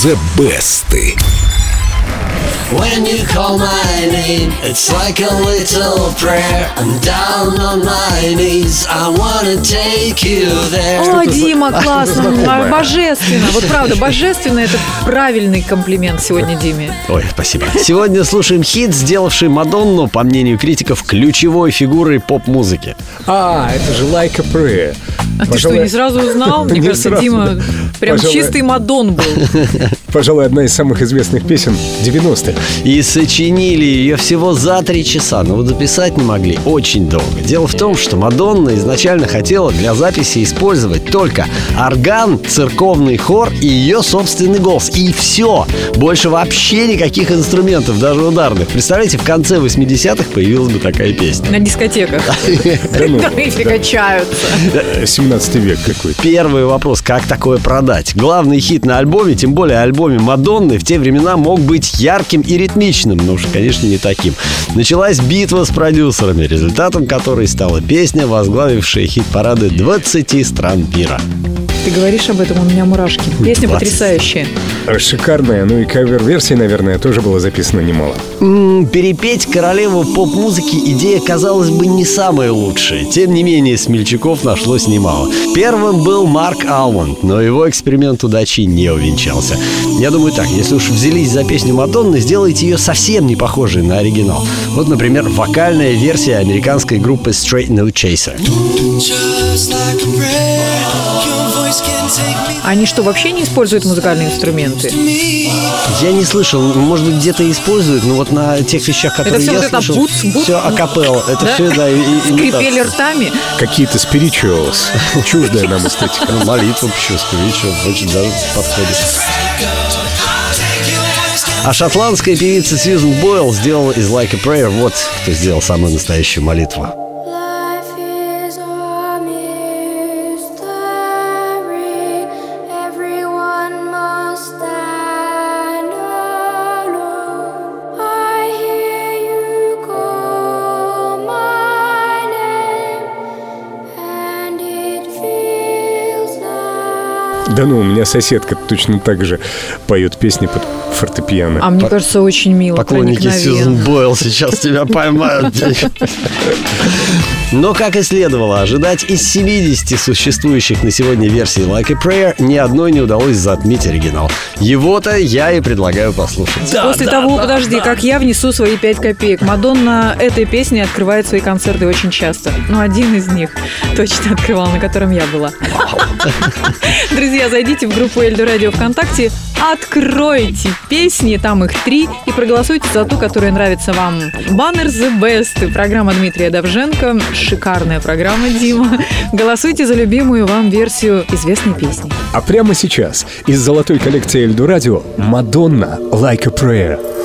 The Best. When you call my name, it's like a little prayer. I'm down on my knees. I wanna take you there. О, Дима, классно, Бо- божественно. Вот правда, божественно это правильный комплимент сегодня Диме. Ой, спасибо. Сегодня слушаем хит, сделавший Мадонну, по мнению критиков, ключевой фигурой поп-музыки. А, это же Like a Prayer. А ты что, Пожалуй, не сразу узнал? Мне Не кажется, сразу. Дима прям Пожалуй. чистый Мадон был. Пожалуй, одна из самых известных песен 90-х. И сочинили ее всего за три часа, но вот записать не могли очень долго. Дело в том, что Мадонна изначально хотела для записи использовать только орган, церковный хор и ее собственный голос. И все. Больше вообще никаких инструментов, даже ударных. Представляете, в конце 80-х появилась бы такая песня. На дискотеках. ну. Тарифы качаются. Э, 17 век какой-то. Первый вопрос, как такое продать? Главный хит на альбоме, тем более альбоме Мадонны, в те времена мог быть ярким и ритмичным, но уж, конечно, не таким. Началась битва с продюсерами, результатом которой стала песня, возглавившая хит-парады 20 стран мира. Ты говоришь об этом, у меня мурашки. Песня 20. потрясающая. Шикарная, ну и кавер-версий, наверное, тоже было записано немало. М, перепеть королеву поп-музыки идея, казалось бы, не самая лучшая. Тем не менее, смельчаков нашлось немало. Первым был Марк Алмонд, но его эксперимент удачи не увенчался. Я думаю так, если уж взялись за песню Мадонны, сделайте ее совсем не похожей на оригинал. Вот, например, вокальная версия американской группы Straight No Chaser. Они что, вообще не используют музыкальные инструменты? Me. Я не слышал, может быть, где-то используют, но вот на тех вещах, которые я вот это слышал, буц, буц, все акапелла. Это Да? все, да, и, и Скрипели ртами? Какие-то спиричуалс. Чуждая нам эстетика. Ну, молитва почему спиричуал, очень даже подходит. А шотландская певица Сьюзен Бойл сделала из Like a Prayer вот кто сделал самую настоящую молитву. Да ну, у меня соседка точно так же поет песни под фортепиано. А мне кажется, очень мило, Поклонники Сьюзен. Бойл сейчас тебя поймают. Но, как и следовало ожидать, из 70 существующих на сегодня версий Like a Prayer ни одной не удалось затмить оригинал. Его-то я и предлагаю послушать. После того, подожди, как я внесу свои пять копеек. Мадонна этой песней открывает свои концерты очень часто. Ну, один из них точно открывал, на котором я была. Друзья, зайдите в группу Эльдо Радио ВКонтакте, откройте песни, там их три, и проголосуйте за ту, которая нравится вам. Баннер The Best, программа Дмитрия Давженко, шикарная программа, Дима. Голосуйте за любимую вам версию известной песни. А прямо сейчас из золотой коллекции Эльду Радио Мадонна Like a Prayer.